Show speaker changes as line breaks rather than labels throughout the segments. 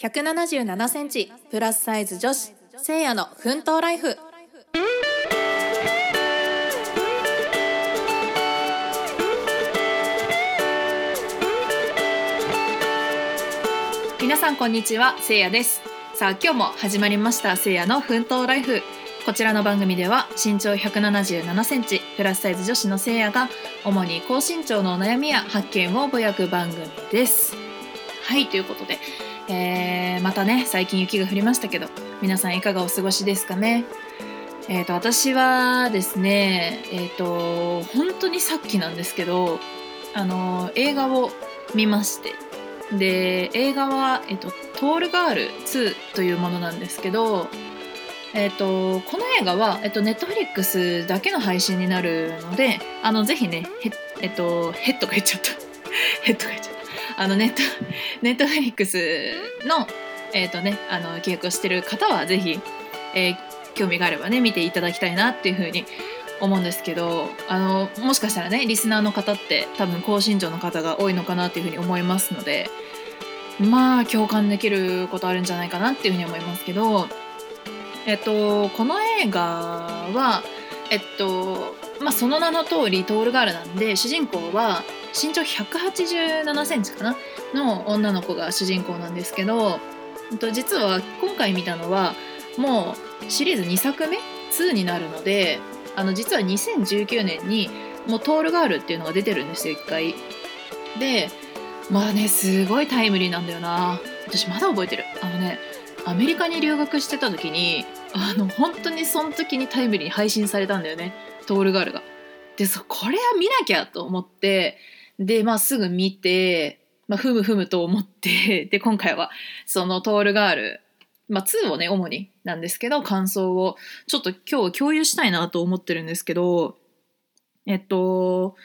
177センチプラスサイズ女子せいやの奮闘ライフ。皆さんこんにちはせいやです。さあ今日も始まりましたせいやの奮闘ライフ。こちらの番組では身長177センチプラスサイズ女子のせいやが主に高身長のお悩みや発見をぼやく番組です。はいということでえー、またね最近雪が降りましたけど皆さんいかがお過ごしですかね？えーと、私はですねえっ、ー、と本当にさっきなんですけどあの映画を見まして。で映画は、えーと「トールガール2」というものなんですけどえーと、この映画は、え、ー、と、ネットフリックスだけの配信になるのであのぜひねへ、え、ー、と、ヘッドが言っちゃった。ヘッドが言っちゃった。あのネット ネットフリックスのえっ、ー、とねあの契約をしてる方はぜひ、えー、興味があればね見ていただきたいなっていうふうに思うんですけどあのもしかしたらねリスナーの方って多分高身長の方が多いのかなっていうふうに思いますのでまあ共感できることあるんじゃないかなっていうふうに思いますけどえっとこの映画はえっとまあその名の通りトールガールなんで主人公は身長187センチかな？の女の子が主人公なんですけど実は今回見たのはもうシリーズ2作目？2になるのであの実は2019年にもう「トールガール」っていうのが出てるんですよ1回。でまあねすごいタイムリーなんだよな。私まだ覚えてる。あのねアメリカに留学してた時にあの本当にその時にタイムリーに配信されたんだよね「トールガールが」でそこれは見なきゃと思ってで、まあすぐ見て、まあふむふむと思って、で、今回はそのトールガール、まあ2をね、主になんですけど、感想をちょっと今日共有したいなと思ってるんですけど、えっと、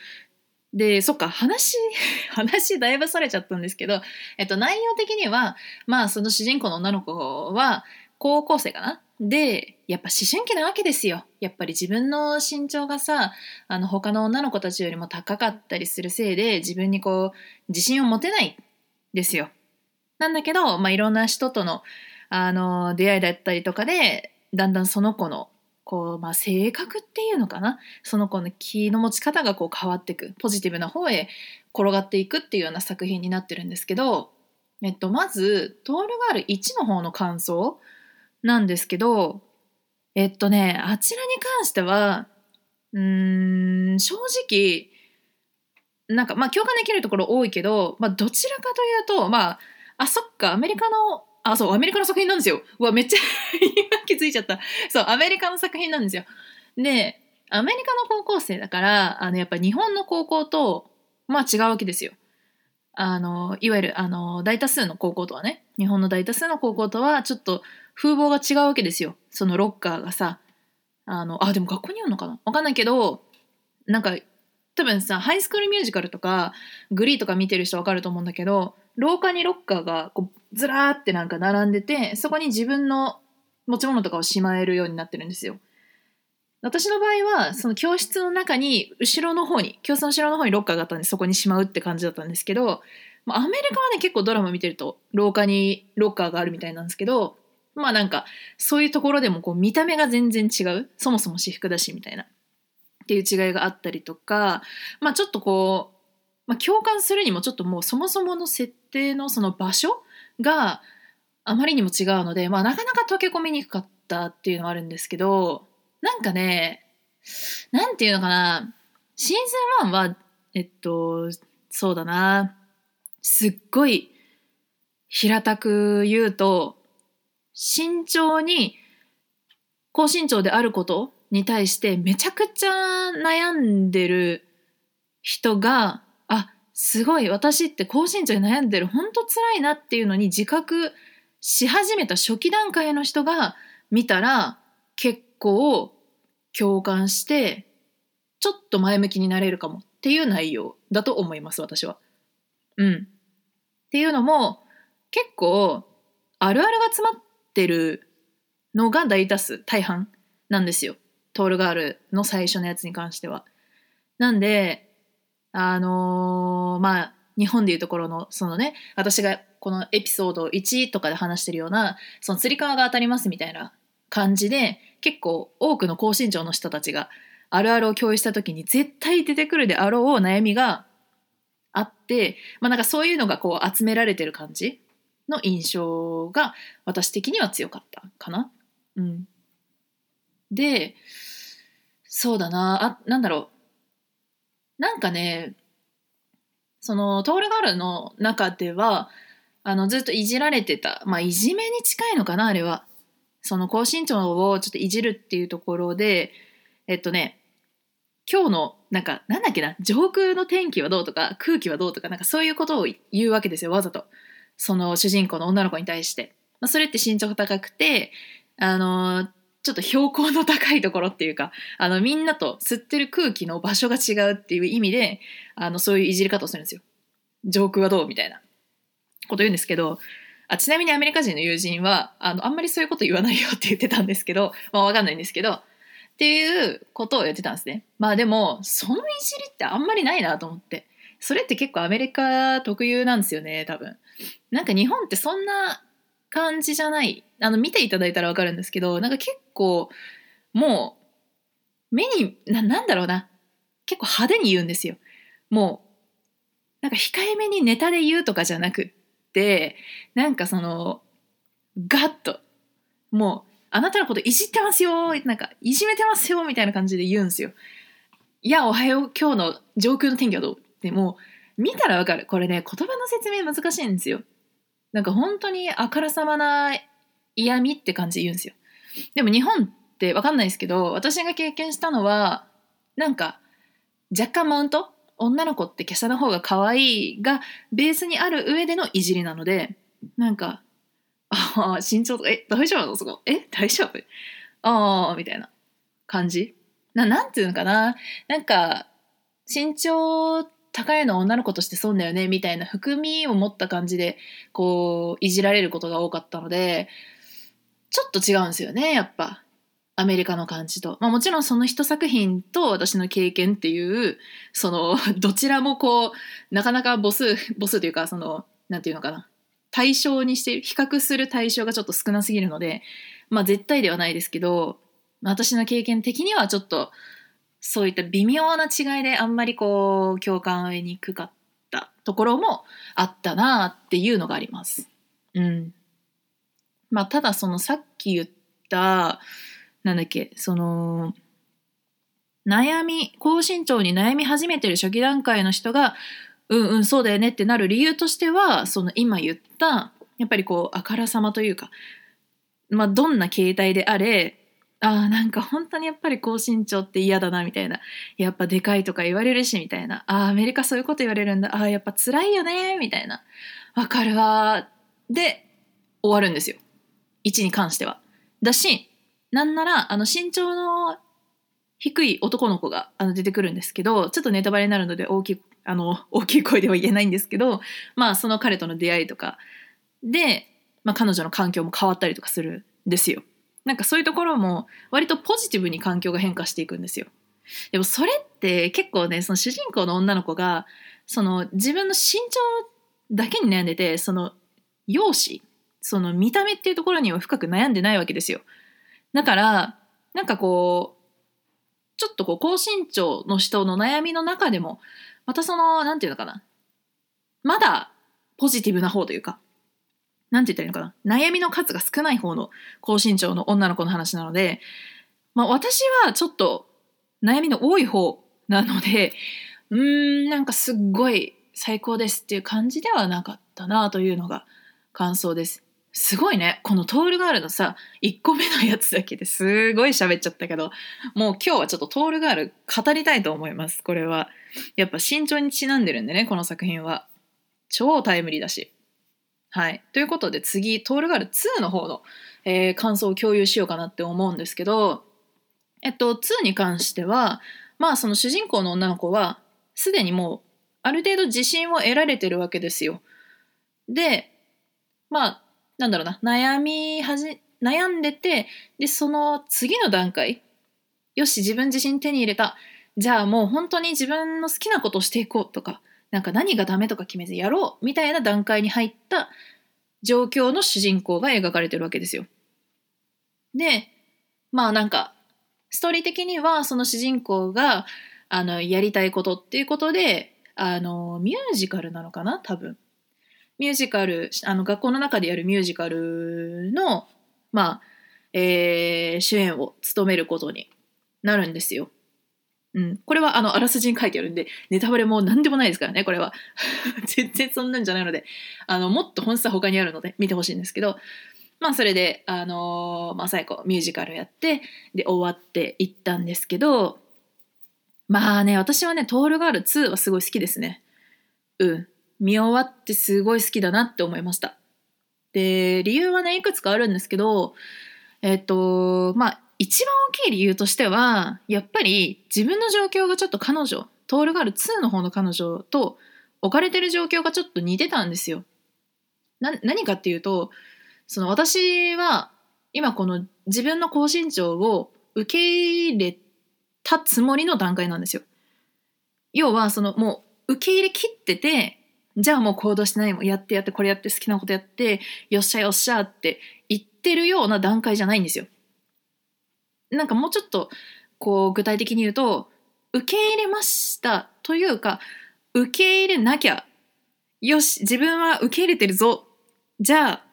で、そっか、話、話だいぶされちゃったんですけど、えっと、内容的には、まあ、その主人公の女の子は、高校生かなで、やっぱ思春期なわけですよ。やっぱり自分の身長がさ、あの他の女の子たちよりも高かったりするせいで自分にこう自信を持てないですよ。なんだけど、まあ、いろんな人とのあの出会いだったりとかで、だんだんその子のこう、まあ、性格っていうのかな？その子の気の持ち方がこう変わっていくポジティブな方へ転がっていくっていうような作品になってるんですけど、えっと、まず「トールガール1」の方の感想なんですけど、えっとね、あちらに関しては、うーん、正直、なんか、まあ、共感できるところ多いけど、まあ、どちらかというと、まあ、あ、そっか、アメリカの、あ、そう、アメリカの作品なんですよ。うわ、めっちゃ 今気づいちゃった。そう、アメリカの作品なんですよ。で、アメリカの高校生だから、あの、やっぱ日本の高校と、まあ違うわけですよ。あの、いわゆる、あの、大多数の高校とはね、日本の大多数の高校とは、ちょっと、風貌が違うわけですよ。そのロッカーがさ。あのあでも学校にあるのかな？わかんないけどなんか多分さハイスクールミュージカルとかグリーとか見てる人わかると思うんだけど廊下にロッカーがこうずらーってなんか並んでてそこに自分の持ち物とかをしまえるようになってるんですよ。私の場合はその教室の中に後ろの方に教室の後ろの方にロッカーがあったんでそこにしまうって感じだったんですけどアメリカはね結構ドラマ見てると廊下にロッカーがあるみたいなんですけどまあなんかそういうところでもこう見た目が全然違う。そもそも私服だしみたいな。っていう違いがあったりとか。まあちょっとこう、まあ、共感するにもちょっともうそもそもの設定のその場所があまりにも違うので、まあ、なかなか溶け込みにくかったっていうのはあるんですけどなんかねなんていうのかな。シーズン1はえっとそうだな。すっごい平たく言うと慎重に高身長であることに対してめちゃくちゃ悩んでる人があすごい私って高身長で悩んでる本当辛いなっていうのに自覚し始めた初期段階の人が見たら結構共感してちょっと前向きになれるかもっていう内容だと思います私は。うん。っていうのも結構あるあるが詰まっってるのが大多数大半なんですよトールガールの最初のやつに関しては。なんであのー、まあ日本でいうところのそのね私がこのエピソード1とかで話してるようなそのつり革が当たりますみたいな感じで結構多くの高身長の人たちがあるあるを共有した時に絶対出てくるであろう悩みがあってまあなんかそういうのがこう集められてる感じの印象が私的には強かったかな。うん、でそうだな。あなんだろう。なんかねそのトールガールの中ではあのずっといじられてた。まあいじめに近いのかなあれは。その高身長をちょっといじるっていうところでえっとね今日のなんかなんだっけな。上空の天気はどうとか空気はどうとかなんかそういうことを言うわけですよわざと。その主人公の女の子に対して、まあ、それって身長が高くてあのちょっと標高の高いところっていうかあのみんなと吸ってる空気の場所が違うっていう意味であのそういういじり方をするんですよ。上空はどうみたいな。こと言うんですけどあちなみにアメリカ人の友人はあのあんまりそういうこと言わないよって言ってたんですけど、まあ、わかんないんですけどっていうことを言ってたんですね。まあでもそのいじりってあんまりないなと思って。それって結構アメリカ特有なんですよね多分。なんか日本ってそんな感じじゃないあの見ていただいたら分かるんですけどなんか結構もう目にななんだろうな結構派手に言うんですよ。もうなんか控えめにネタで言うとかじゃなくってなんかそのガッともうあなたのこといじってますよなんかいじめてますよみたいな感じで言うんですよ。いやおはよう今日の上空の天気はどう？っても見たらわかるこれね言葉の説明難しいんですよ。なんか本当にあからさまな嫌味って感じで言うんですよ。でも日本ってわかんないですけど私が経験したのはなんか若干マウント？女の子って華奢な方が可愛いがベースにある上でのいじりなのでなんかああ、身長とか、え、大丈夫なの？そこ。え、大丈夫？ああ、みたいな感じな、なんていうのかな。なんか、身長高いの女の子として損だよね、みたいな含みを持った感じで、こう、いじられることが多かったので、ちょっと違うんですよね、やっぱ。アメリカの感じと。まあもちろんその一作品と私の経験っていう、その、どちらもこう、なかなか母数、母数というか、その、なんていうのかな。対象にして比較する対象がちょっと少なすぎるのでまあ絶対ではないですけど私の経験的にはちょっとそういった微妙な違いであんまりこう共感を得にくかったところもあったなっていうのがあります。うん。まあただそのさっき言ったなんだっけその悩み高身長に悩み始めてる初期段階の人がうんうんそうだよねってなる理由としてはその今言ったやっぱりこうあからさまというか、まあ、どんな形態であれああなんか本当にやっぱり高身長って嫌だなみたいな。やっぱでかいとか言われるしみたいな。ああアメリカそういうこと言われるんだ。ああやっぱ辛いよねみたいな。わかるわで終わるんですよ。1に関しては。だしなんならあの身長の低い男の子があの出てくるんですけどちょっとネタバレになるので大きあの大きい声では言えないんですけどまあその彼との出会いとか。で、まあ、彼女の環境も変わったりとかするんですよ。なんかそういうところも割とポジティブに環境が変化していくんですよ。でもそれって結構ねその主人公の女の子がその自分の身長だけに悩んでてその容姿その見た目っていうところには深く悩んでないわけですよ。だからなんかこうちょっとこう高身長の人の悩みの中でもまたその、なんていうのかな。まだポジティブな方というか、なんて言ったらいいのかな？悩みの数が少ない方の高身長の女の子の話なので、まあ私はちょっと悩みの多い方なので、うーん、なんかすっごい最高ですっていう感じではなかったなというのが感想です。すごいね。このトールガールのさ、1個目のやつだけですごい喋っちゃったけど、もう今日はちょっとトールガール語りたいと思います。これは。やっぱ慎重にちなんでるんでね、この作品は。超タイムリーだし。はい。ということで次、トールガール2の方の、えー、感想を共有しようかなって思うんですけど、えっと、2に関しては、まあその主人公の女の子は、すでにもう、ある程度自信を得られてるわけですよ。で、まあ、なんだろうな、悩みはじ、悩んでて、で、その次の段階、よし、自分自身手に入れた。じゃあもう本当に自分の好きなことをしていこうとか、なんか何がダメとか決めずやろうみたいな段階に入った状況の主人公が描かれてるわけですよ。でまあなんかストーリー的にはその主人公があのやりたいことっていうことであのミュージカルなのかな？多分。ミュージカルあの学校の中でやるミュージカルのまあ、えー、主演を務めることになるんですよ。うん、これはあのあらすじに書いてあるんでネタバレも何でもないですからねこれは。全然そんなんじゃないので。あのもっと本質は他にあるので見てほしいんですけど。まあそれであのー、まあ最後ミュージカルやってで終わっていったんですけどまあね私はね「トールガール2」はすごい好きですね。うん。見終わってすごい好きだなって思いました。で理由はねいくつかあるんですけどえっとまあ一番大きい理由としてはやっぱり自分の状況がちょっと彼女トールガール2の方の彼女と置かれてる状況がちょっと似てたんですよ。何かっていうとその私は今この自分の高身長を受け入れたつもりの段階なんですよ。要はそのもう受け入れきっててじゃあもう行動してないもやってやってこれやって好きなことやってよっしゃよっしゃって言ってるような段階じゃないんですよ。なんかもうちょっとこう具体的に言うと受け入れましたというか受け入れなきゃよし自分は受け入れてるぞ。じゃあ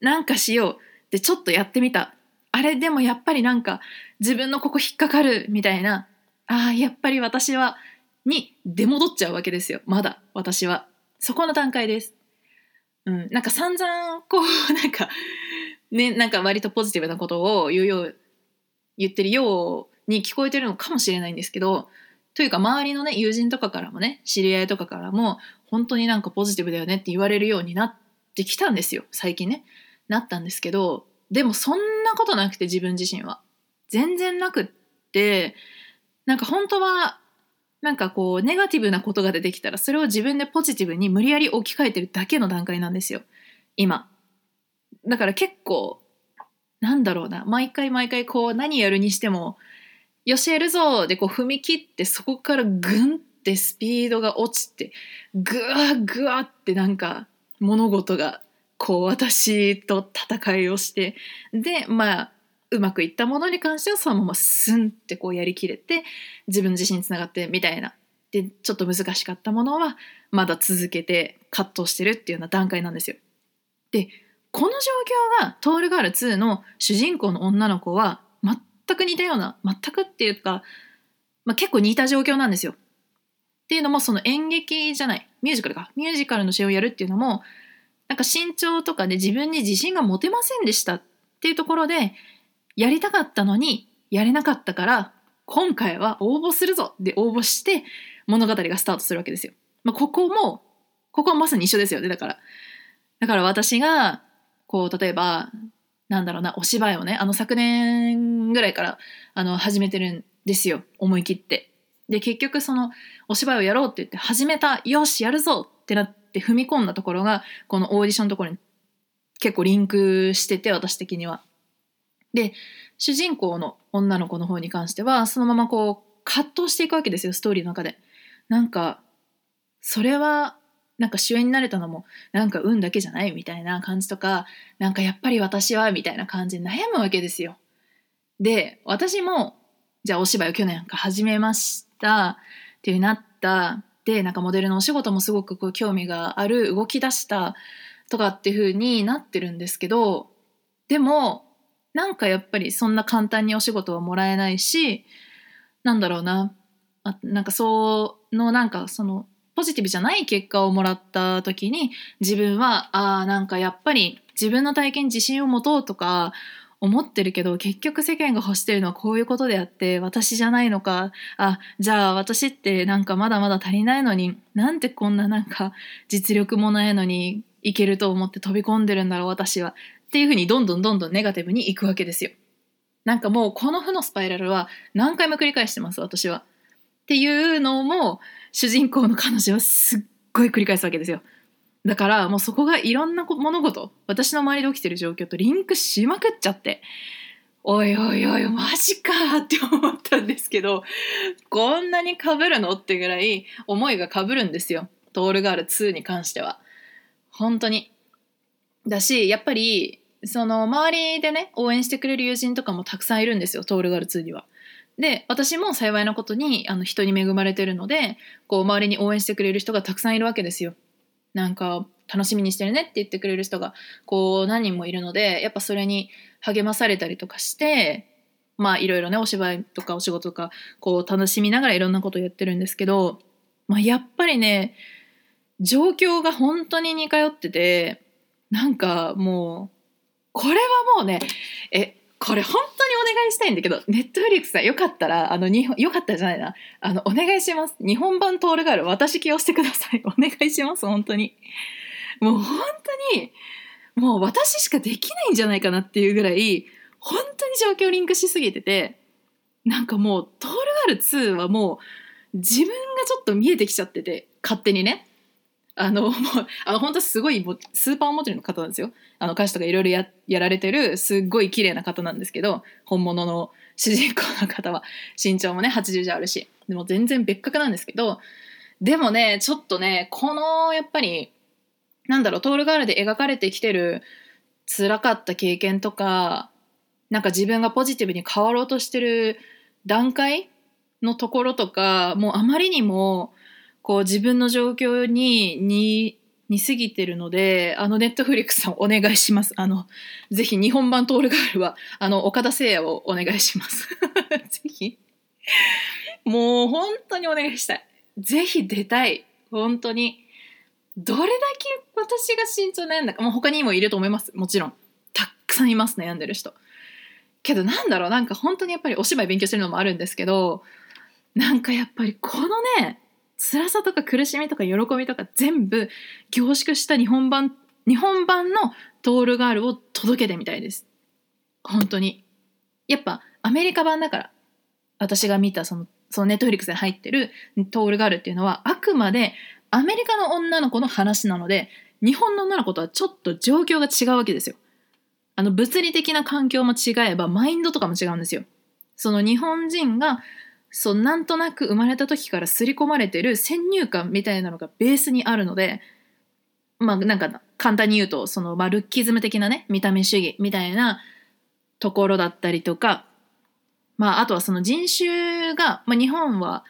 なんかしよう。でちょっとやってみた。あれでもやっぱりなんか自分のここ引っかかるみたいな。あやっぱり私はに出戻っちゃうわけですよ。まだ私は。そこの段階です。うん、なんか散々こうなんかねなんか割とポジティブなことを言うよう言ってるように聞こえてるのかもしれないんですけどというか周りのね友人とかからもね知り合いとかからも本当になんかポジティブだよねって言われるようになってきたんですよ。最近ね。なったんですけどでもそんなことなくて自分自身は。全然なくってなんか本当はなんかこうネガティブなことが出てきたらそれを自分でポジティブに無理やり置き換えてるだけの段階なんですよ。今。だから結構なんだろうな毎回毎回こう何やるにしても「よしやるぞ!」でこう踏み切ってそこからグンってスピードが落ちてグワグワってなんか物事がこう私と戦いをしてでまあうまくいったものに関してはそのままスンってこうやりきれて自分自身につながってみたいなでちょっと難しかったものはまだ続けて葛藤してるっていうような段階なんですよ。でこの状況がトールガール2の主人公の女の子は全く似たような全くっていうか、まあ、結構似た状況なんですよ。っていうのもその演劇じゃないミュージカルかミュージカルの試合をやるっていうのもなんか身長とかで自分に自信が持てませんでしたっていうところでやりたかったのにやれなかったから今回は応募するぞで応募して物語がスタートするわけですよ。まあ、ここもここはまさに一緒ですよねだから。だから私がこう例えばなんだろうなお芝居をねあの昨年ぐらいからあの始めてるんですよ思い切って。で結局そのお芝居をやろうって言って始めたよしやるぞってなって踏み込んだところがこのオーディションのところに結構リンクしてて私的には。で主人公の女の子の方に関してはそのままこう葛藤していくわけですよストーリーの中で。なんかそれはなんか主演になれたのもなんか運だけじゃないみたいな感じとかなんかやっぱり私はみたいな感じで悩むわけですよ。で私もじゃあお芝居を去年か始めましたっていうなったでなんかモデルのお仕事もすごくこう興味がある動き出したとかっていう風になってるんですけどでもなんかやっぱりそんな簡単にお仕事はもらえないしなんだろうなあなんかそのなんかそのポジティブじゃない結果をもらった時に自分はああなんかやっぱり自分の体験に自信を持とうとか思ってるけど結局世間が欲してるのはこういうことであって私じゃないのかあじゃあ私ってなんかまだまだ足りないのになんてこんななんか実力もないのにいけると思って飛び込んでるんだろう私はっていうふうにどんどんどんどんネガティブにいくわけですよ。なんかもうこの負のスパイラルは何回も繰り返してます私は。っていうのも主人公の彼女はすっごい繰り返すわけですよ。だからもうそこがいろんな物事私の周りで起きてる状況とリンクしまくっちゃっておいおいおいマジかって思ったんですけどこんなに被るのってぐらい思いが被るんですよ。トールガール2に関しては本当にだしやっぱりその周りでね応援してくれる友人とかもたくさんいるんですよトールガール2には。で私も幸いなことにあの人に恵まれてるのでこう周りに応援してくれる人がたくさんいるわけですよ。なんか楽しみにしてるねって言ってくれる人がこう何人もいるのでやっぱそれに励まされたりとかしてまあいろいろねお芝居とかお仕事とかこう楽しみながらいろんなことをやってるんですけど、まあ、やっぱりね状況が本当に似通っててなんかもうこれはもうねえこれ本当にお願いしたいんだけど、ネットフリックスさんよかったら、あの、日本、よかったじゃないな。あの、お願いします。日本版トールガール、私起用してください。お願いします、本当に。もう本当に、もう私しかできないんじゃないかなっていうぐらい、本当に状況リンクしすぎてて、なんかもう、トールガール2はもう、自分がちょっと見えてきちゃってて、勝手にね。あの、もう、あの、本当すごいスーパーモデルの方なんですよ。あの、歌詞とかいろいろややられてる、すっごい綺麗な方なんですけど、本物の主人公の方は、身長もね、80じゃあるし、でも全然別格なんですけど、でもね、ちょっとね、この、やっぱり、なんだろう、トールガールで描かれてきてる辛かった経験とか、なんか自分がポジティブに変わろうとしてる段階のところとか、もうあまりにも、こう自分の状況にに似すぎてるのであのネットフリックスさんお願いします。あのぜひ日本版トールガールはあの岡田誠也をお願いします。ぜひ。もう本当にお願いしたい。ぜひ出たい。本当に。どれだけ私が身長悩んだかもう他にもいると思います。もちろん。たくさんいます悩んでる人。けどなんだろう。なんか本当にやっぱりお芝居勉強してるのもあるんですけどなんかやっぱりこのね辛さとか苦しみとか喜びとか全部凝縮した日本版日本版のトールガールを届けてみたいです。本当に。やっぱアメリカ版だから私が見たそのそのネットフリックスで入ってるトールガールっていうのはあくまでアメリカの女の子の話なので日本の女の子とはちょっと状況が違うわけですよ。あの物理的な環境も違えばマインドとかも違うんですよ。その日本人がそうなんとなく生まれた時から刷り込まれてる先入観みたいなのがベースにあるのでまあなんか簡単に言うとその、まあ、ルッキズム的なね見た目主義みたいなところだったりとか、まあ、あとはその人種が、まあ、日本は、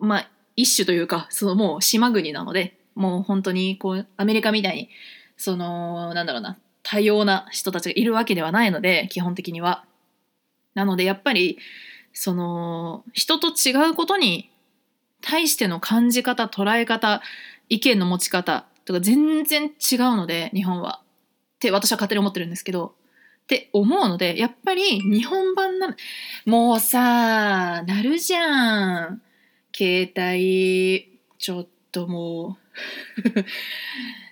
まあ、一種というかそのもう島国なのでもう本当にこうアメリカみたいにそのなんだろうな多様な人たちがいるわけではないので基本的には。なのでやっぱりその人と違うことに対しての感じ方捉え方意見の持ち方とか全然違うので日本は。って私は勝手に思ってるんですけどって思うのでやっぱり日本版なもうさなるじゃん。携帯ちょっともう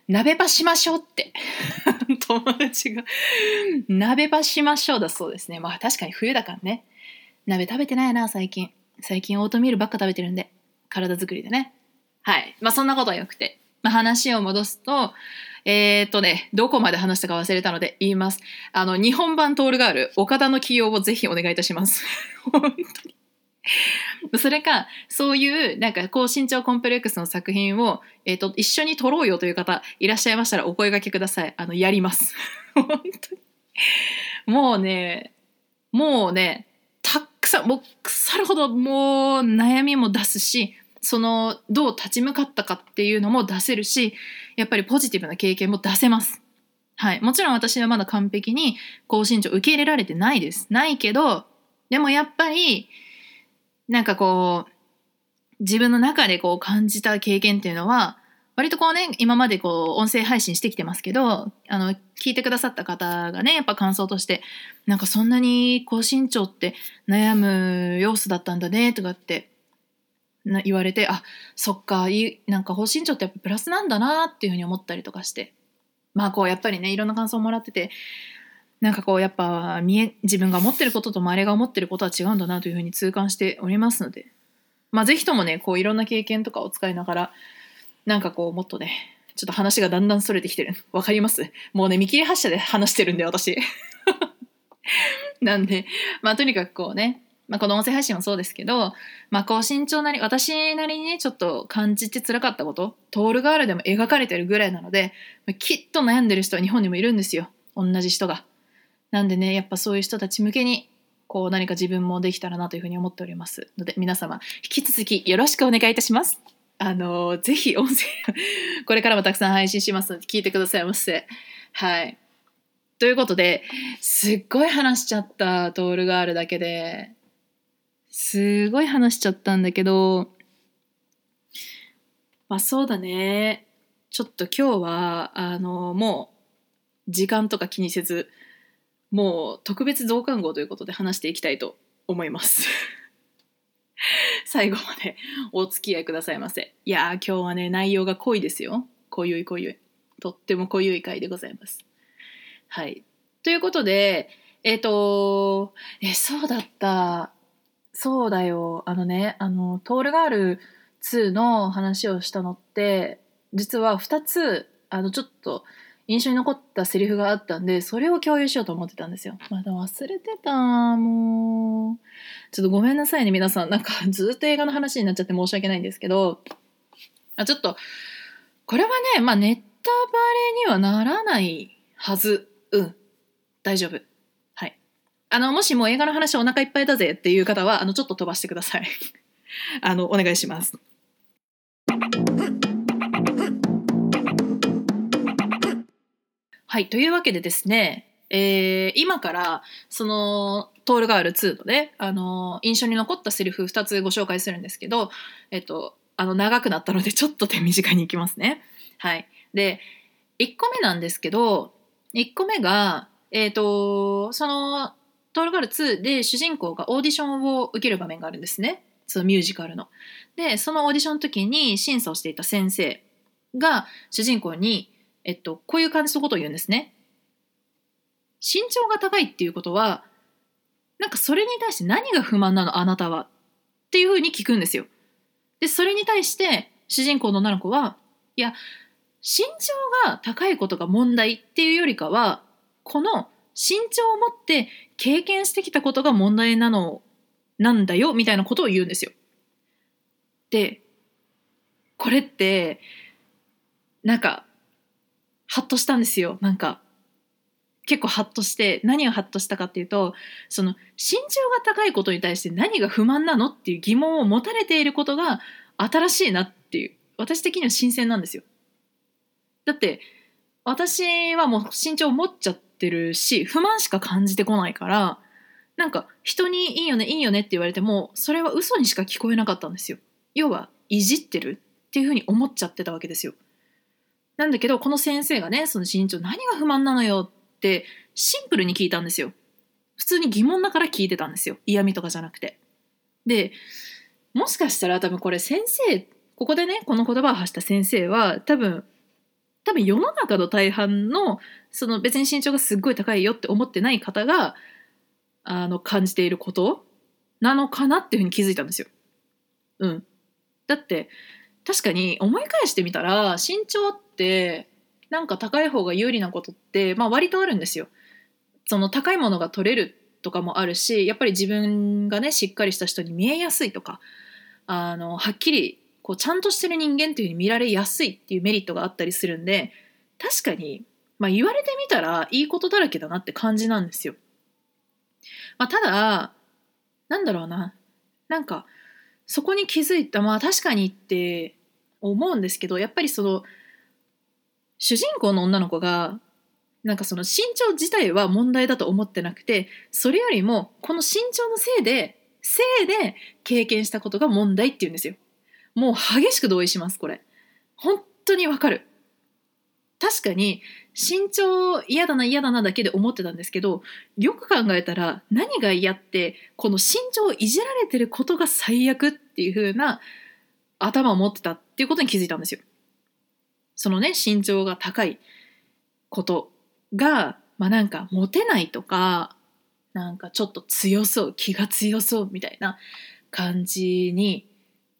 鍋ばしましょうって。友達が鍋ばしましょうだそうですね。まあ確かに冬だからね。鍋食べてないな、最近。最近オートミールばっか食べてるんで。体作りでね。はい。まあそんなことはよくて。まあ話を戻すと、えー、っとね、どこまで話したか忘れたので言います。あの、日本版トールガール、岡田の起用をぜひお願いいたします。本当に。それか、そういう、なんか、高身長コンプレックスの作品を、えっ、と、一緒に撮ろうよという方いらっしゃいましたらお声掛けください。あの、やります。本当に。もうね、もうね、たくさんもう腐るほどもう悩みも出すしそのどう立ち向かったかっていうのも出せるしやっぱりポジティブな経験も出せます。はい、もちろん私はまだ完璧に高身長受け入れられてないです。ないけどでもやっぱりなんかこう自分の中でこう感じた経験っていうのは割とこうね今までこう音声配信してきてますけどあの聞いてくださった方がねやっぱ感想としてなんかそんなに高身長って悩む要素だったんだねとかってな言われてあそっかいなんか高身長ってやっぱプラスなんだなっていうふうに思ったりとかして。まあこうやっぱりねいろんな感想をもらっててなんかこうやっぱ見え自分が思ってることと周りが思ってることは違うんだなというふうに痛感しておりますので。まあ是非ともねこういろんな経験とかを使いながらなんかこうもっとねちょっと話がだんだんそれてきてるわかります？もうね見切り発車で話してるんで私 なんでまあとにかくこうねまあ、この音声配信もそうですけど、まあ、高身長なり私なりにねちょっと感じて辛かったことトールガールでも描かれてるぐらいなので、きっと悩んでる人は日本にもいるんですよ同じ人が。なんでねやっぱそういう人たち向けにこう何か自分もできたらなというふうに思っておりますので皆様引き続きよろしくお願いいたします。あのぜひ音声 これからもたくさん配信しますので聞いてくださいませ。はい。ということですっごい話しちゃったトールガールだけですごい話しちゃったんだけどまあそうだねちょっと今日はあのもう時間とか気にせずもう特別増刊号ということで話していきたいと思います 最後までお付き合いくださいませ。いやー今日はね内容が濃いですよ。濃ゆい濃ゆい。とっても濃ゆい回でございます。はい。ということでえっ、ー、とえそうだった。そうだよ。あのね、あの、トールガール2の話をしたのって、実は2つ、あの、ちょっと印象に残ったセリフがあったんで、それを共有しようと思ってたんですよ。まだ忘れてた、もう。ちょっとごめんなさいね、皆さん。なんかずっと映画の話になっちゃって申し訳ないんですけど、あちょっと、これはね、まあ、ネタバレにはならないはず。うん。大丈夫はい。あの、もしも映画の話お腹いっぱいだぜっていう方は、あの、ちょっと飛ばしてください。あの、お願いします。はい、というわけでですね、えー、今からそのトールガール2のね、あの印象に残ったセリフ2つご紹介するんですけど、えっと、あの長くなったのでちょっと手短にいきますね。はい、で1個目なんですけど1個目が、えっとそのトールガール2で主人公がオーディションを受ける場面があるんですね。そのミュージカルの。で、そのオーディションの時に審査をしていた先生が主人公に、えっと、こういう感じのことを言うんですね。身長が高いっていうことは、なんかそれに対して何が不満なのあなたはっていうふうに聞くんですよ。で、それに対して主人公の女の子は、いや、身長が高いことが問題っていうよりかは、この身長を持って経験してきたことが問題なのなんだよみたいなことを言うんですよ。でこれってなんかハッとしたんですよなんか結構ハッとして何をハッとしたかっていうとその身長が高いことに対して何が不満なのっていう疑問を持たれていることが新しいなっていう私的には新鮮なんですよ。だって私はもう身長を持っちゃってってるし不満しか感じてこないからなんか人に「いいよねいいよね」って言われてもそれは嘘にしか聞こえなかったんですよ。要はいじってるっていうふうに思っちゃってたわけですよ。なんだけどこの先生がねその身長何が不満なのよってシンプルに聞いたんですよ。普通に疑問だから聞いてたんですよ嫌味とかじゃなくて。でもしかしたら多分これ先生ここでねこの言葉を発した先生は多分多分世の中の大半のその別に身長がすっごい高いよって思ってない方があの感じていることなのかなっていうふうに気づいたんですよ。うん。だって確かに思い返してみたら身長ってなんか高い方が有利なことってまあ割とあるんですよ。その高いものが取れるとかもあるしやっぱり自分がねしっかりした人に見えやすいとかあのはっきりこうちゃんとしてる人間っていうふうに見られやすいっていうメリットがあったりするんで確かに、まあ、言われてみたらいいことだらけだなって感じなんですよ。まあ、ただなんだろうななんかそこに気づいたまあ確かにって思うんですけどやっぱりその主人公の女の子がなんかその身長自体は問題だと思ってなくてそれよりもこの身長のせいでせいで経験したことが問題っていうんですよ。もう激しく同意しますこれ本当にわかる確かに身長嫌だな嫌だなだけで思ってたんですけどよく考えたら何が嫌ってこの身長をいじられてることが最悪っていう風な頭を持ってたっていうことに気づいたんですよ。そのね身長が高いことがまあなんかモテないとかなんかちょっと強そう気が強そうみたいな感じに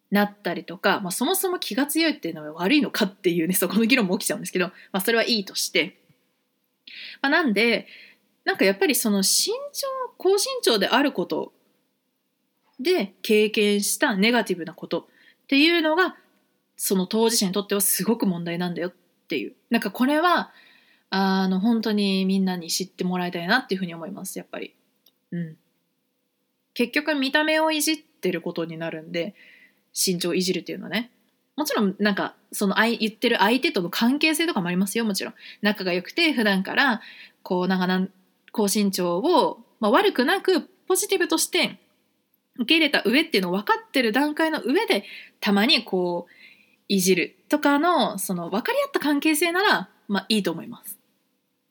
なったりとか、まあ、そもそも気が強いっていうのは悪いのかっていうねそこの議論も起きちゃうんですけど、まあ、それはいいとして、まあ、なんでなんかやっぱりその身長高身長であることで経験したネガティブなことっていうのがその当事者にとってはすごく問題なんだよっていう。なんかこれはあの本当にみんなに知ってもらいたいなっていうふうに思いますやっぱり。うん、結局見た目をいじってることになるんで身長をいじるっていうのはね。もちろんなんかその言ってる相手との関係性とかもありますよもちろん。仲が良くて普段からこうなんか高身長を、まあ、悪くなくポジティブとして受け入れた上っていうのを分かってる段階の上でたまにこういじるとかのその分かり合った関係性ならまあいいと思います。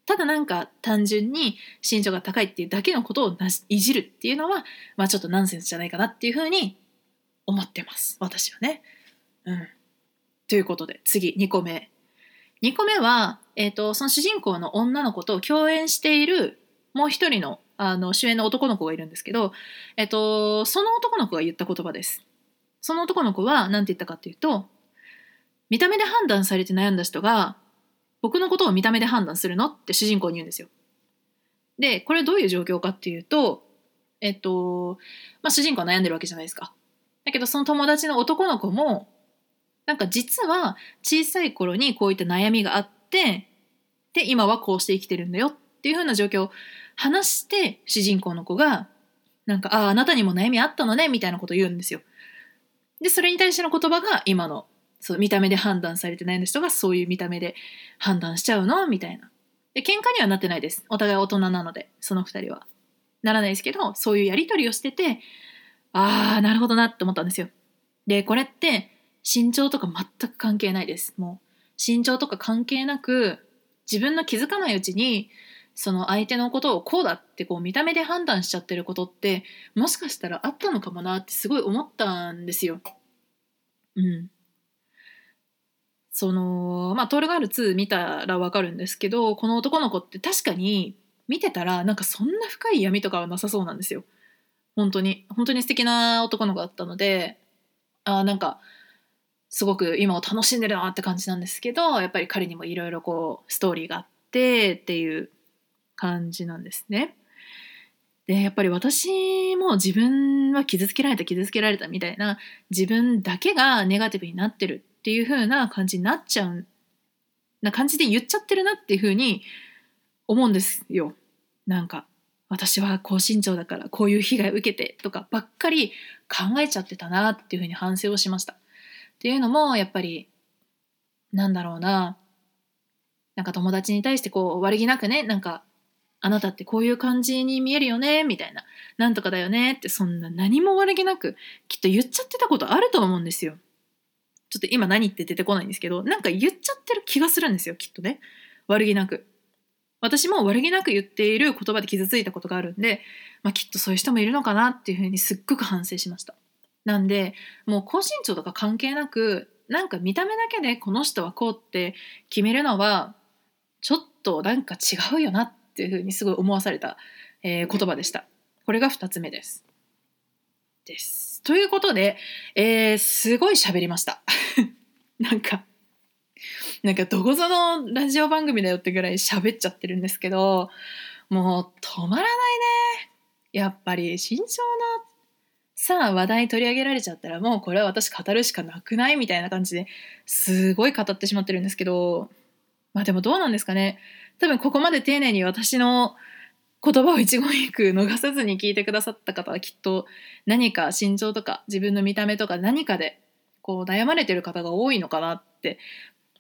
ただなんか単純に身長が高いっていうだけのことをいじるっていうのはまあちょっとナンセンスじゃないかなっていうふうに思ってます私はね。うん、ということで次2個目。2個目は、えーと、その主人公の女の子と共演しているもう一人のあの主演の男の子がいるんですけど、えっ、と、その男の子が言った言葉です。その男の子は何て言ったかっていうと見た目で判断されて悩んだ人が僕のことを見た目で判断するのって主人公に言うんですよ。でこれどういう状況かっていうとえっと、まあ、主人公は悩んでるわけじゃないですか。だけどその友達の男の子もなんか実は小さい頃にこういった悩みがあってで今はこうして生きてるんだよっっていう風な状況を話して主人公の子がなんか「あああなたにも悩みあったのね」みたいなことを言うんですよ。でそれに対しての言葉が今のそう見た目で判断されて悩んだ人がそういう見た目で判断しちゃうの？みたいな。で喧嘩にはなってないです。お互い大人なのでその2人は。ならないですけどそういうやり取りをしててああなるほどなって思ったんですよ。でこれって身長とか全く関係ないです。もう身長とか関係なく自分の気づかないうちにその相手のことをこうだってこう見た目で判断しちゃってることってもしかしたらあったのかもなってすごい思ったんですよ。うん。そのまあ「トールガール2」見たらわかるんですけどこの男の子って確かに見てたらなんかそんな深い闇とかはなさそうなんですよ。本当に本当に素敵な男の子だったのであなんかすごく今を楽しんでるなって感じなんですけどやっぱり彼にもいろいろこうストーリーがあってっていう感じなんですね。でやっぱり私も自分は傷つけられた傷つけられたみたいな自分だけがネガティブになってるっていう風な感じになっちゃうな感じで言っちゃってるなっていう風に思うんですよ。なんか私は高身長だからこういう被害を受けてとかばっかり考えちゃってたなっていう風に反省をしました。っていうのもやっぱりなんだろうななんか友達に対してこう悪気なくねなんかあなたってこういう感じに見えるよねみたいななんとかだよねってそんな何も悪気なくきっと言っちゃってたことあると思うんですよ。ちょっと今何って出てこないんですけどなんか言っちゃってる気がするんですよきっとね悪気なく。私も悪気なく言っている言葉で傷ついたことがあるんで、まあ、きっとそういう人もいるのかなっていうふうにすっごく反省しました。なんでもう高身長とか関係なくなんか見た目だけでこの人はこうって決めるのはちょっとなんか違うよなっていうふうにすごい思わされた、えー、言葉でした。これが2つ目です。です。ということで、えー、すごい喋りました。なんか、なんかどこぞのラジオ番組だよってぐらい喋っちゃってるんですけど、もう止まらないね。やっぱり身長のさあ話題取り上げられちゃったらもうこれは私語るしかなくないみたいな感じですごい語ってしまってるんですけどまあでもどうなんですかね多分ここまで丁寧に私の言葉を一言一句逃さずに聞いてくださった方はきっと何か身長とか自分の見た目とか何かでこう悩まれてる方が多いのかなって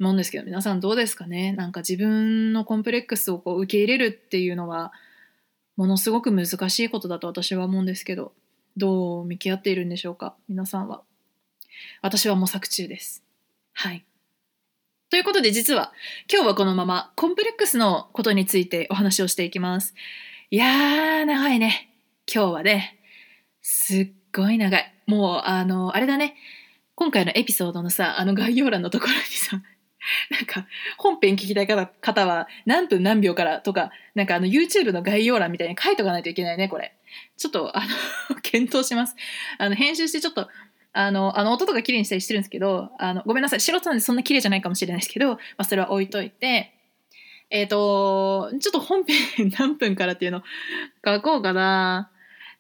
思うんですけど皆さんどうですかね？なんか自分のコンプレックスをこう受け入れるっていうのはものすごく難しいことだと私は思うんですけどどう向き合っているんでしょうか？皆さんは。私は模索中です。はい。ということで実は今日はこのままコンプレックスのことについてお話をしていきます。いやー、長いね。今日はね、すっごい長い。もう、あの、あれだね。今回のエピソードのさ、あの概要欄のところにさ、なんか本編聞きたい方は何分何秒からとか、なんかあの YouTube の概要欄みたいに書いとかないといけないね、これ。ちょっと、あの 検討します。あの、編集してちょっと、あの、あの音とか綺麗にしたりしてるんですけど、あの、ごめんなさい。素人なんでそんな綺麗じゃないかもしれないですけど、まあ、それは置いといて、えっ、ー、と、ちょっと本編何分からっていうの書こうかな。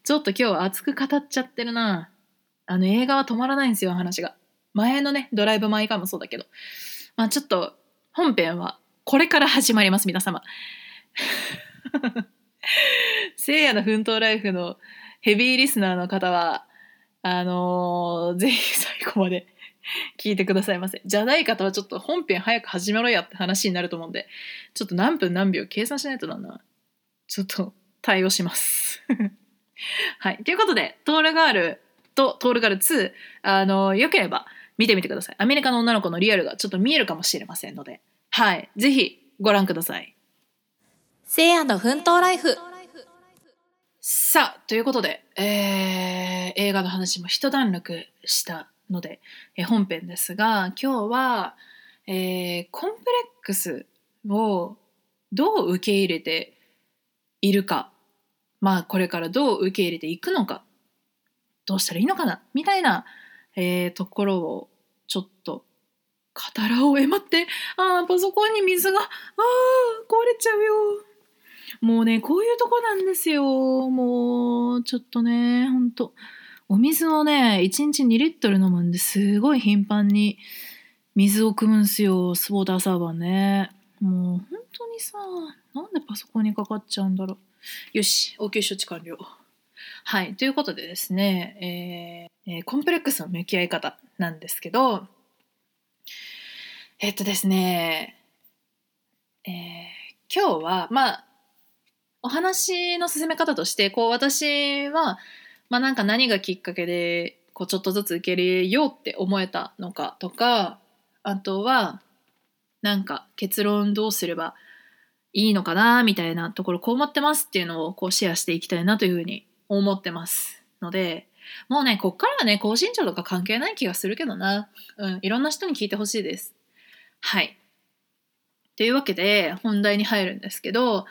ちょっと今日熱く語っちゃってるな。あの映画は止まらないんですよ、話が。前のね、ドライブ・マイ・カーもそうだけど。まあちょっと、本編はこれから始まります、皆様。聖夜の奮闘ライフのヘビーリスナーの方は、あのー、ぜひ最後まで聞いてくださいませ。じゃない方はちょっと本編早く始めろやって話になると思うんで、ちょっと何分何秒計算しないとだな。ちょっと対応します。はい。ということで、トールガールとトールガール2、あの、よければ見てみてください。アメリカの女の子のリアルがちょっと見えるかもしれませんので、はい。ぜひご覧ください。
せいやの奮闘ライフ。
さあ、ということで、えー、映画の話も一段落したので、え本編ですが、今日は、えー、コンプレックスをどう受け入れているか、まあこれからどう受け入れていくのか、どうしたらいいのかな、みたいな、えー、ところをちょっと語らをえまって、ああ、パソコンに水が、ああ、壊れちゃうよ。もうね、こういうとこなんですよ。もう、ちょっとね、ほんと。お水をね、1日2リットル飲むんですごい頻繁に水を汲むんすよ、スポーターサーバーね。もう本当にさ、なんでパソコンにかかっちゃうんだろう。よし、応急処置完了。はい、ということでですね、えー、えー、コンプレックスの向き合い方なんですけど、えっとですね、えー、今日は、まあ、お話の進め方として、こう、私は、まあなんか何がきっかけでこうちょっとずつ受け入れようって思えたのかとかあとはなんか結論どうすればいいのかなみたいなところこう思ってますっていうのをこうシェアしていきたいなというふうに思ってますのでもうねこっからはね高身長とか関係ない気がするけどな。うんいろんな人に聞いてほしいです。はい。というわけで本題に入るんですけど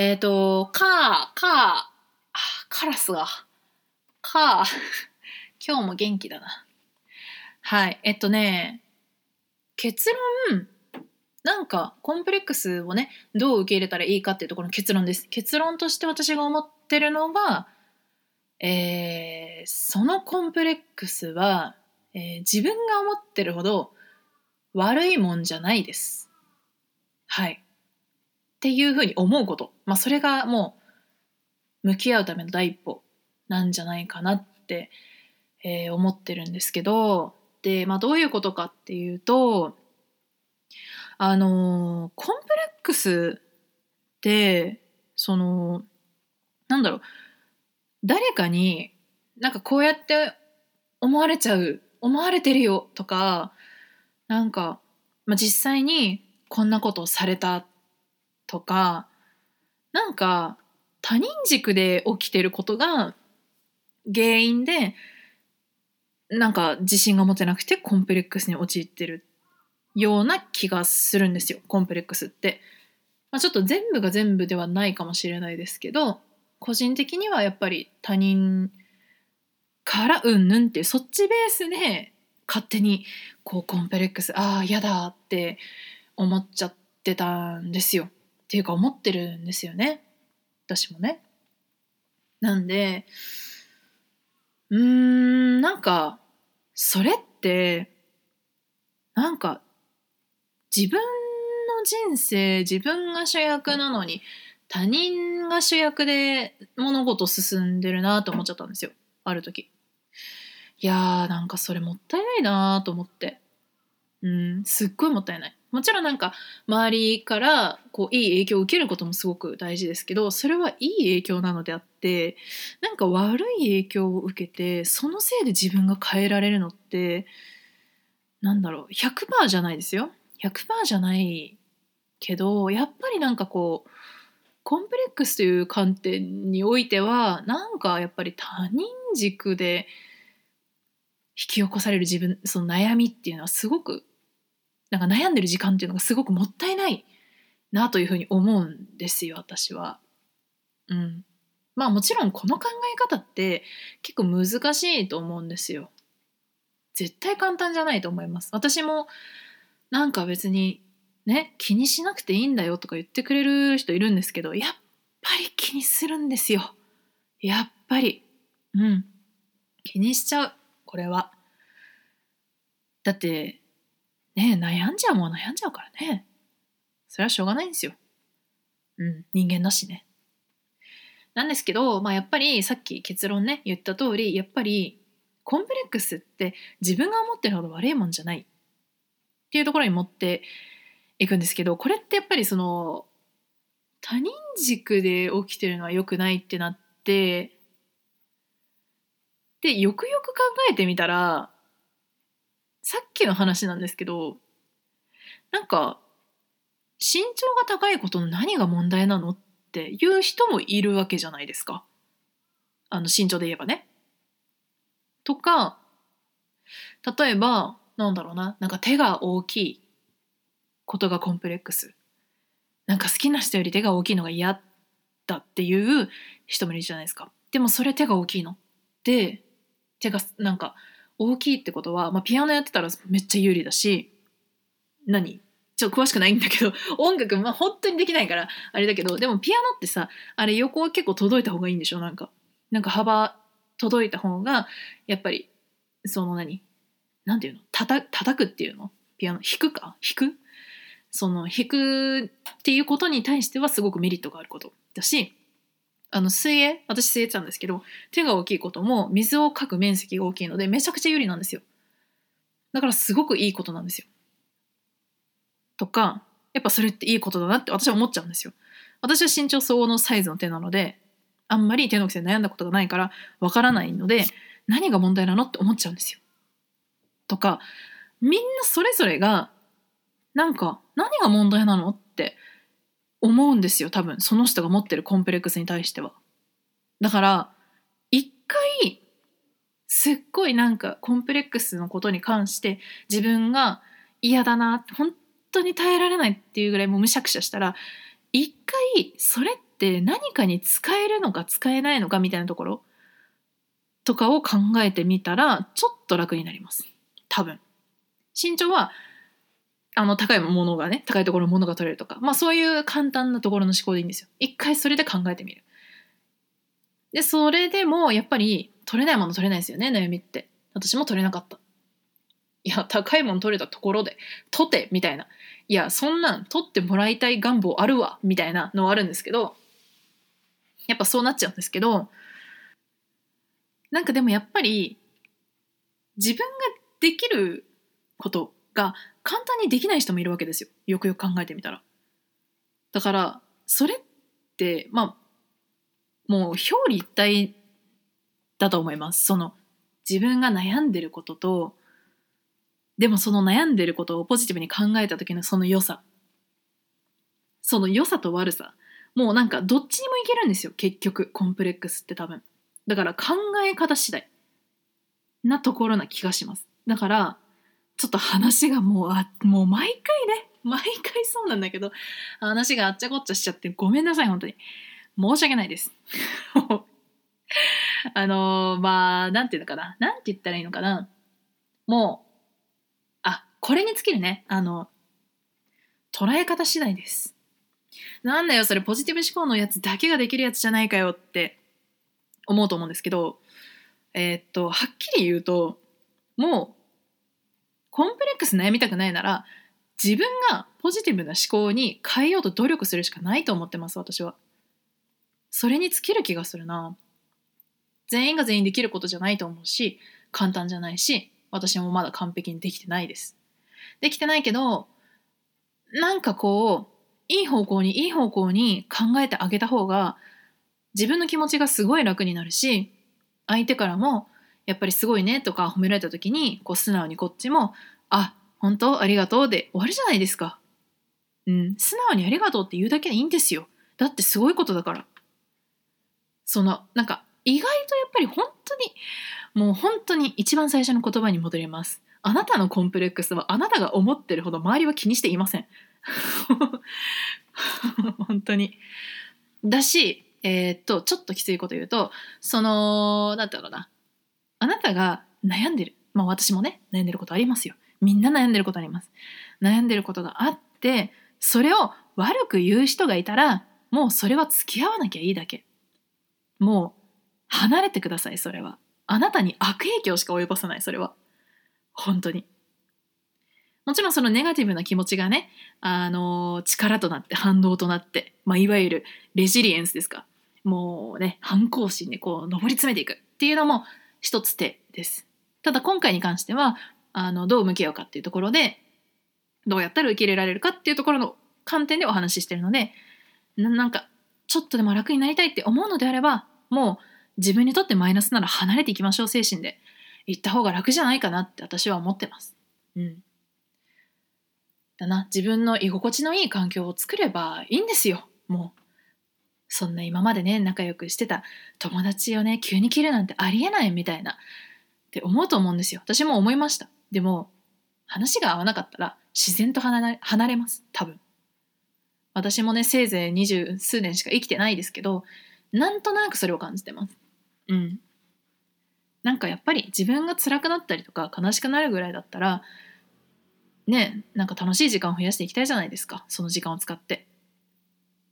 えっ、ー、とカーカーカラスがか、今日も元気だな。はい。えっとね、結論、なんかコンプレックスをね、どう受け入れたらいいかっていうところの結論です。結論として私が思ってるのは、えー、そのコンプレックスは、えー、自分が思ってるほど悪いもんじゃないです。はい。っていうふうに思うこと。まあそれがもう向き合うための第一歩なんじゃないかなって、えー、思ってるんですけどで、まあ、どういうことかっていうとあのコンプレックスってそのなんだろう誰かになんかこうやって思われちゃう思われてるよとかなんか、まあ、実際にこんなことをされたっとかなんか他人軸で起きてることが原因でなんか自信が持てなくてコンプレックスに陥ってるような気がするんですよコンプレックスって。まあ、ちょっと全部が全部ではないかもしれないですけど個人的にはやっぱり他人からうんぬんってそっちベースで勝手にこうコンプレックスああ嫌だって思っちゃってたんですよっていうか思ってるんですよね私もね。なんでうーん、なんか、それって、なんか、自分の人生、自分が主役なのに、他人が主役で物事進んでるなと思っちゃったんですよ。ある時。いやー、なんかそれもったいないなと思って。うん、すっごいもったいない。もちろんなんか周りからこういい影響を受けることもすごく大事ですけどそれはいい影響なのであってなんか悪い影響を受けてそのせいで自分が変えられるのってなんだろう100%じゃないですよ。100%じゃないけどやっぱりなんかこうコンプレックスという観点においてはなんかやっぱり他人軸で引き起こされる自分その悩みっていうのはすごくなんか悩んでる時間っていうのがすごくもったいないなというふうに思うんですよ私は。うん。まあもちろんこの考え方って結構難しいと思うんですよ。絶対簡単じゃないと思います。私もなんか別にね気にしなくていいんだよとか言ってくれる人いるんですけどやっぱり気にするんですよ。やっぱりうん気にしちゃうこれはだってね悩んじゃうもん悩んじゃうからね。それはしょうがないんですよ。うん人間だしね。なんですけど、まあ、やっぱりさっき結論ね言った通りやっぱりコンプレックスって自分が思ってるほど悪いもんじゃない。っていうところに持っていくんですけどこれってやっぱりその他人軸で起きてるのは良くないってなってでよくよく考えてみたらさっきの話なんですけどなんか身長が高いことの何が問題なのっていう人もいるわけじゃないですか。あの身長で言えばね。とか例えばなんだろうななんか手が大きいことがコンプレックス。なんか好きな人より手が大きいのが嫌だっていう人もいるじゃないですか。でもそれ手が大きいの。で手がなんか大きいってことは、まあ、ピアノやってたらめっちゃ有利だし何？ちょっと詳しくないんだけど 音楽まあ本当にできないからあれだけどでもピアノってさあれ横は結構届いた方がいいんでしょ？なんかなんか幅届いた方がやっぱりその何？なんていうの？たた叩くっていうの？ピアノ？弾くか？弾く？その弾くっていうことに対してはすごくメリットがあることだしあの水泳私水泳ってたんですけど手が大きいことも水をかく面積が大きいのでめちゃくちゃ有利なんですよ。だからすごくいいことなんですよ。とかやっぱそれっていいことだなって私は思っちゃうんですよ。私は身長相応のサイズの手なのであんまり手の癖で悩んだことがないからわからないので何が問題なのって思っちゃうんですよ。とかみんなそれぞれがなんか何が問題なのって思うんですよ多分。その人が持ってるコンプレックスに対しては。だから一回すっごいなんかコンプレックスのことに関して自分が嫌だな本当に耐えられないっていうぐらいもうむしゃくしゃしたら一回それって何かに使えるのか使えないのかみたいなところとかを考えてみたらちょっと楽になります。多分。身長はあの高いものがね高いところのものが取れるとか。まあそういう簡単なところの思考でいいんですよ。一回それで考えてみる。でそれでもやっぱり取れないもの取れないですよね悩みって。私も取れなかった。いや高いもの取れたところで取ってみたいな。いやそんなん取ってもらいたい願望あるわみたいなのはあるんですけどやっぱそうなっちゃうんですけどなんかでもやっぱり自分ができることが簡単にできない人もいるわけですよ。よくよく考えてみたら。だからそれってまあもう表裏一体だと思います。その自分が悩んでることとでもその悩んでることをポジティブに考えた時のその良さ。その良さと悪さ。もうなんかどっちにもいけるんですよ。結局コンプレックスって多分。だから考え方次第なところな気がします。だからちょっと話がもうあもう毎回ね毎回そうなんだけど話があっちゃこっちゃしちゃってごめんなさい本当に。申し訳ないです。あの、まあなんていうのかな。なんて言ったらいいのかな。もうあこれに尽きるね。あの捉え方次第です。なんだよそれ。ポジティブ思考のやつだけができるやつじゃないかよって。思うと思うんですけどえー、っとはっきり言うともうコンプレックス悩みたくないなら自分がポジティブな思考に変えようと努力するしかないと思ってます私は。それに尽きる気がするな。全員が全員できることじゃないと思うし簡単じゃないし私もまだ完璧にできてないです。できてないけどなんかこういい方向にいい方向に考えてあげた方が自分の気持ちがすごい楽になるし相手からもやっぱりすごいねとか褒められた時にこう素直にこっちもあ本当？ありがとうで終わりじゃないですか。うん、素直にありがとうって言うだけでいいんですよ。だってすごいことだから。そのなんか意外とやっぱり本当にもう本当に一番最初の言葉に戻ります。あなたのコンプレックスはあなたが思ってるほど周りは気にしていません。本当に。だし、えー、っとちょっときついこと言うとそのなんだろうなあなたが悩んでる。まあ私もね、悩んでることありますよ。みんな悩んでることあります。悩んでることがあって、それを悪く言う人がいたら、もうそれは付き合わなきゃいいだけ。もう離れてくださいそれはあなたに悪影響しか及ぼさないそれは本当にもちろんそのネガティブな気持ちがねあの力となって反動となって、まあ、いわゆるレジリエンスですかもうね反抗心でこう上り詰めていくっていうのも一つ手ですただ今回に関してはあのどう向き合うかっていうところでどうやったら受け入れられるかっていうところの観点でお話ししてるのでなんかちょっとでも楽になりたいって思うのであればもう自分にとってマイナスなら離れていきましょう精神で行った方が楽じゃないかなって私は思ってます。うん。だな自分の居心地のいい環境を作ればいいんですよもう。そんな今までね仲良くしてた友達をね急に切るなんてありえないみたいなって思うと思うんですよ。私も思いました。でも話が合わなかったら自然と離れ離れます。多分。私もねせいぜい二十数年しか生きてないですけどなんとなくそれを感じてます。うん。なんかやっぱり自分が辛くなったりとか悲しくなるぐらいだったらねなんか楽しい時間を増やしていきたいじゃないですか。その時間を使って。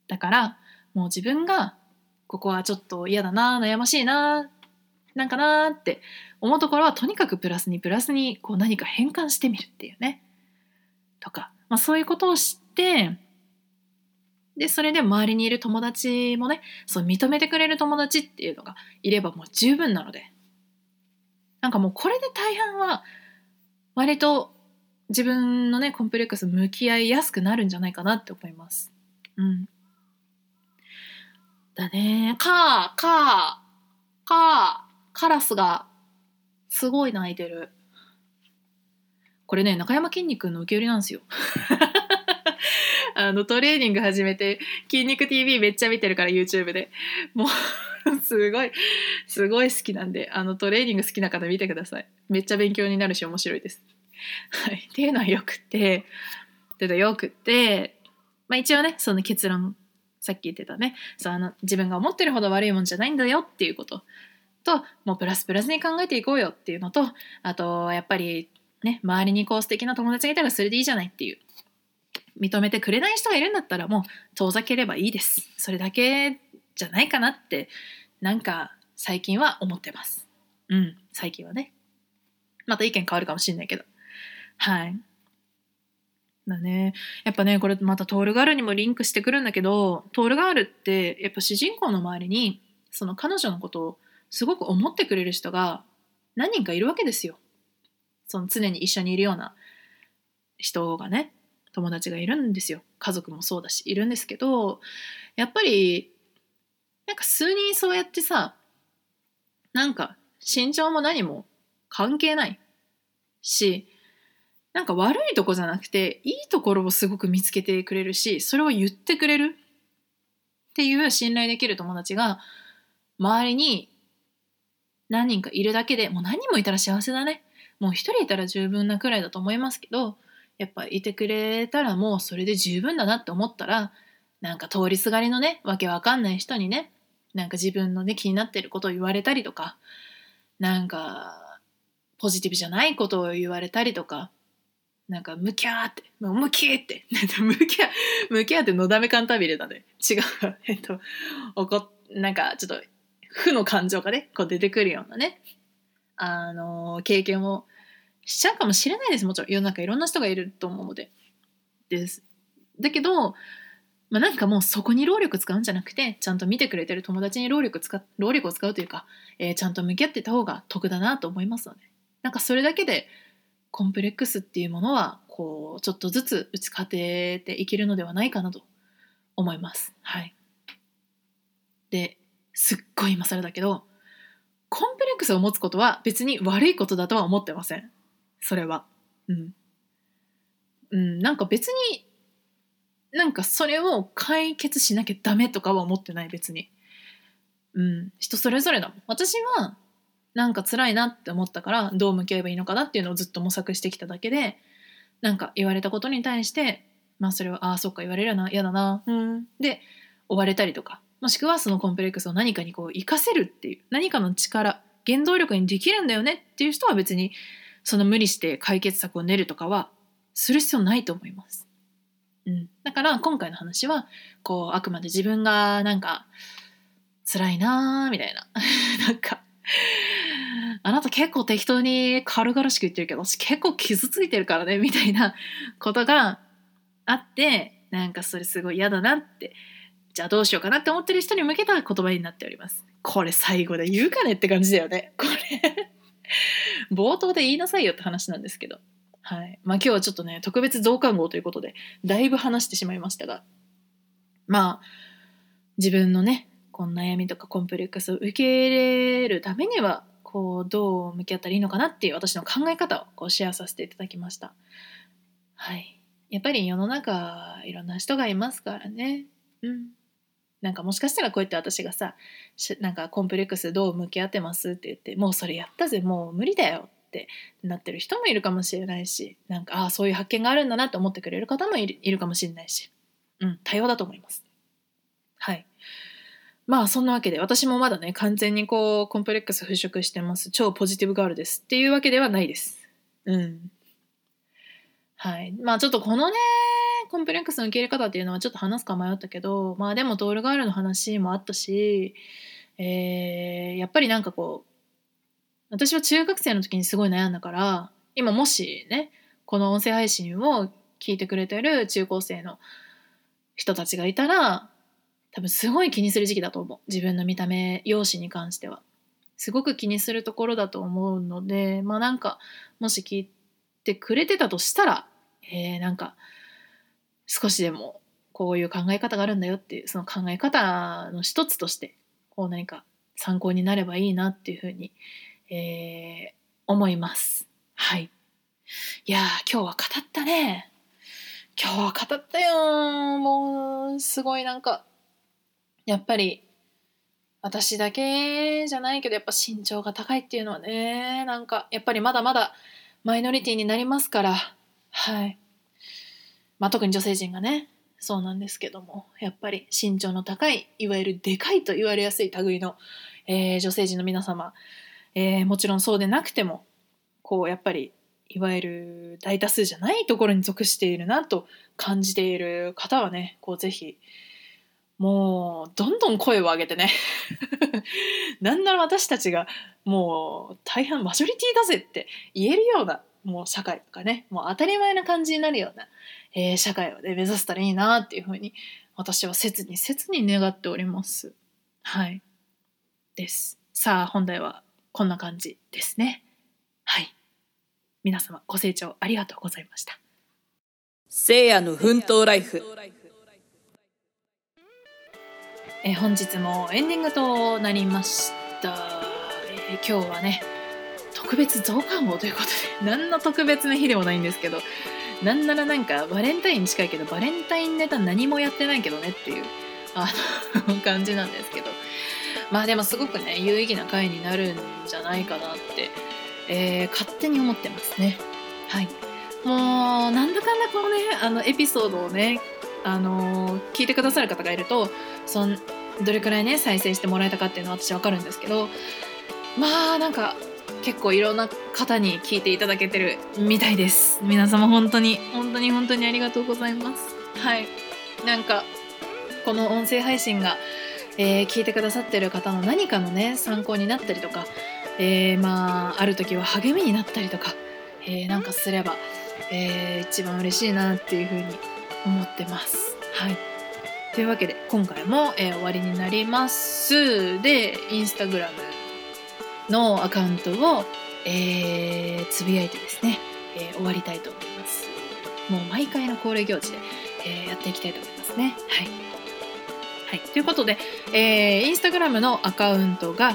だからもう自分がここはちょっと嫌だな悩ましいななんかなって思うところはとにかくプラスにプラスにこう何か変換してみるっていうねとか、まあ、そういうことを知ってでそれで周りにいる友達もねそう認めてくれる友達っていうのがいればもう十分なのでなんかもうこれで大半は割と自分のねコンプレックス向き合いやすくなるんじゃないかなって思います。うん。だね。かー、かー、かー、カラスがすごい鳴いてる。これね、中山きんに君の受け売りなんですよ。あのトレーニング始めて「筋肉 TV」めっちゃ見てるから YouTube でもう すごいすごい好きなんであのトレーニング好きな方見てくださいめっちゃ勉強になるし面白いです。はい、っていうのはよくてってでよくて、まあ、一応ねその結論さっき言ってたねそうあの自分が思ってるほど悪いもんじゃないんだよっていうことともうプラスプラスに考えていこうよっていうのとあとやっぱりね周りにこう素敵な友達がいたらそれでいいじゃないっていう認めてくれない人がいるんだったらもう遠ざければいいです。それだけじゃないかなってなんか最近は思ってます。うん、最近はね。また意見変わるかもしんないけど。はい。だね。やっぱね、これまたトールガールにもリンクしてくるんだけど、トールガールってやっぱ主人公の周りにその彼女のことをすごく思ってくれる人が何人かいるわけですよ。その常に一緒にいるような人がね。友達がいるんですよ家族もそうだしいるんですけどやっぱりなんか数人そうやってさなんか身長も何も関係ないしなんか悪いとこじゃなくていいところをすごく見つけてくれるしそれを言ってくれる。っていう信頼できる友達が周りに何人かいるだけでもう何人もいたら幸せだね。もう一人いたら十分なくらいだと思いますけどやっぱいてくれたらもうそれで十分だなって思ったらなんか通りすがりのねわけわかんない人にねなんか自分のね気になってることを言われたりとかなんかポジティブじゃないことを言われたりとかなんかムキャーってもうムキーってムキャムキャーってのだめカンタビレだね。違う。えっと怒なんかちょっと負の感情がねこう出てくるようなね。あの経験をしちゃうかもしれないです。もちろん。世の中いろんな人がいると思うので。です。だけど、まあ、なんかもうそこに労力使うんじゃなくてちゃんと見てくれてる。友達に労力使労力を使うというか、えー、ちゃんと向き合ってた方が得だなと思いますのでなんかそれだけでコンプレックスっていうものはこうちょっとずつ打ち勝てていけるのではないかなと思います。はい、ですっごい今更だけどコンプレックスを持つことは別に悪いことだとは思ってません。それは。うん。うん、なんか別になんかそれを解決しなきゃダメとかは思ってない別に。うん、人それぞれだもん。私はなんか辛いなって思ったからどう向き合えばいいのかなっていうのをずっと模索してきただけでなんか言われたことに対してまあそれはああそっか言われるな嫌だな。うん。で追われたりとかもしくはそのコンプレックスを何かにこう活かせるっていう何かの力原動力にできるんだよねっていう人は別にその無理して解決策を練るとかはする必要ないと思います。うん、だから今回の話はこうあくまで自分がなんか辛いなーみたいな。なんかあなた結構適当に軽々しく言ってるけど私結構傷ついてるからねみたいなことがあってなんかそれすごい嫌だなってじゃあどうしようかなって思ってる人に向けた言葉になっております。これ最後で言うかねって感じだよね。これ冒頭で言いなさいよって話なんですけど。はい。まあ今日はちょっとね特別増刊号ということでだいぶ話してしまいましたが。まあ自分のねこの悩みとかコンプレックスを受け入れるためにはこうどう向き合ったらいいのかなっていう私の考え方をこうシェアさせていただきました。はい。やっぱり世の中いろんな人がいますからね。うん。なんかもしかしたらこうやって私がさなんかコンプレックスどう向き合ってますって言ってもうそれやったぜもう無理だよってなってる人もいるかもしれないしなんかああそういう発見があるんだなって思ってくれる方もいるかもしれないし。うん多様だと思います。はい。まあそんなわけで私もまだね完全にこうコンプレックス払拭してます。超ポジティブガールですっていうわけではないです。うん。はい。まあちょっとこのねコンプレックスの受け入れ方っていうのはちょっと話すか迷ったけどまあでもドールガールの話もあったし、えー、やっぱりなんかこう私は中学生の時にすごい悩んだから今もしねこの音声配信を聞いてくれてる中高生の人たちがいたら多分すごい気にする時期だと思う自分の見た目容姿に関してはすごく気にするところだと思うのでまあなんかもし聞いてくれてたとしたら、えー、なんか少しでもこういう考え方があるんだよっていうその考え方の一つとしてこう何か参考になればいいなっていうふうに、えー、思います。はい。いや今日は語ったね。今日は語ったよ。もうすごいなんかやっぱり私だけじゃないけどやっぱ身長が高いっていうのはねなんかやっぱりまだまだマイノリティになりますから。はい。まあ、特に女性陣がねそうなんですけどもやっぱり身長の高いいわゆるでかいと言われやすい類の、えー、女性陣の皆様、えー、もちろんそうでなくてもこうやっぱりいわゆる大多数じゃないところに属しているなと感じている方はねこうぜひもうどんどん声を上げてね なんなら私たちがもう大半マジョリティだぜって言えるようなもう社会とかねもう当たり前な感じになるような、えー、社会を、ね、目指せたらいいなっていうふうに私は切に切に願っております。はいですさあ本題はこんな感じですね。はい皆様ご清聴ありがとうございました。
せいやの奮闘ライフ
え本日もエンディングとなりました、え、今日はね特別増刊号ということで 何の特別な日でもないんですけどなんならなんかバレンタイン近いけどバレンタインネタ何もやってないけどねっていうあの 感じなんですけど。まあでもすごくね有意義な回になるんじゃないかなって、えー、勝手に思ってますね。はい。もうなんだかんだこのねあのエピソードをねあの聞いてくださる方がいるとそんどれくらいね再生してもらえたかっていうのは私分かるんですけどまあなんか結構いろんな方に聞いていただけてるみたいです。皆様本当に本当に本当にありがとうございます。はい。なんかこの音声配信が、えー、聞いてくださってる方の何かのね参考になったりとか、えー、まあある時は励みになったりとか、えー、なんかすれば、えー、一番嬉しいなっていうふうに思ってます。はい。というわけで今回も、えー、終わりになりますでインスタグラムのアカウントを、えー、つぶやいてですね、えー、終わりたいと思います。もう毎回の恒例行事で、え、やっていきたいと思いますね。はい。はい、ということで、えー、インスタグラムのアカウントが、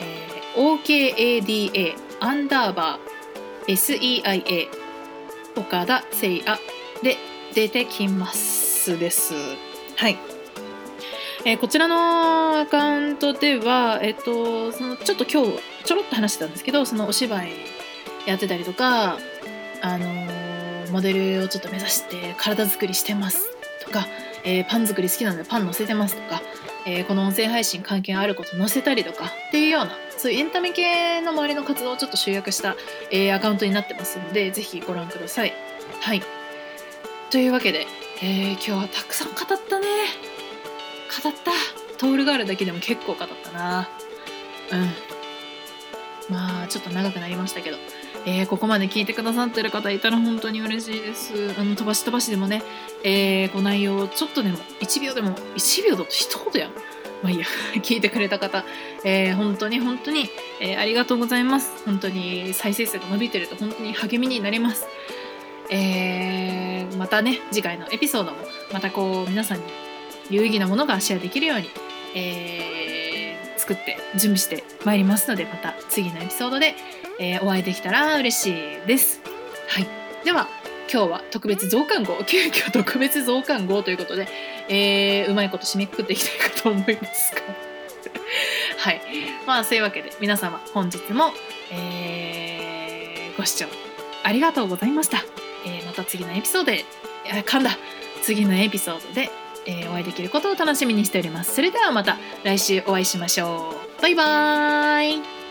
え、OKADA アンダーバー SEIA 岡田誠也で出てきますです。はい。えー、こちらのアカウントでは、えっ、ー、と、そのちょっと今日ちょろっと話してたんですけどそのお芝居やってたりとか、あのー、モデルをちょっと目指して体作りしてますとか、えー、パン作り好きなのでパン載せてますとか、えー、この音声配信関係あること載せたりとかっていうようなそういうエンタメ系の周りの活動をちょっと集約した、えアカウントになってますのでぜひご覧ください。はいというわけで、え今日はたくさん語ったね。語った。トールがあるだけでも結構語ったな。うん。まあちょっと長くなりましたけど、えーここまで聞いてくださってる方いたら本当に嬉しいです。あの飛ばし飛ばしでもね、えー、こう内容をちょっとでも1秒でも1秒だと一言やんまあいいや。聞いてくれた方、えー本当に本当に、えーありがとうございます。本当に再生数が伸びてると本当に励みになります。えーまたね次回のエピソードもまたこう皆さんに有意義なものがシェアできるように、えー作って準備してまいりますのでまた次のエピソードで、えーお会いできたら嬉しいです。はい、では今日は特別増刊号急遽特別増刊号ということで、えーうまいこと締めくくっていきたいかと思いますが はいまあそういうわけで皆様本日も、えーご視聴ありがとうございました。また次のエピソードで噛んだ次のエピソードで、えーお会いできることを楽しみにしております。それではまた来週お会いしましょう。バイバーイ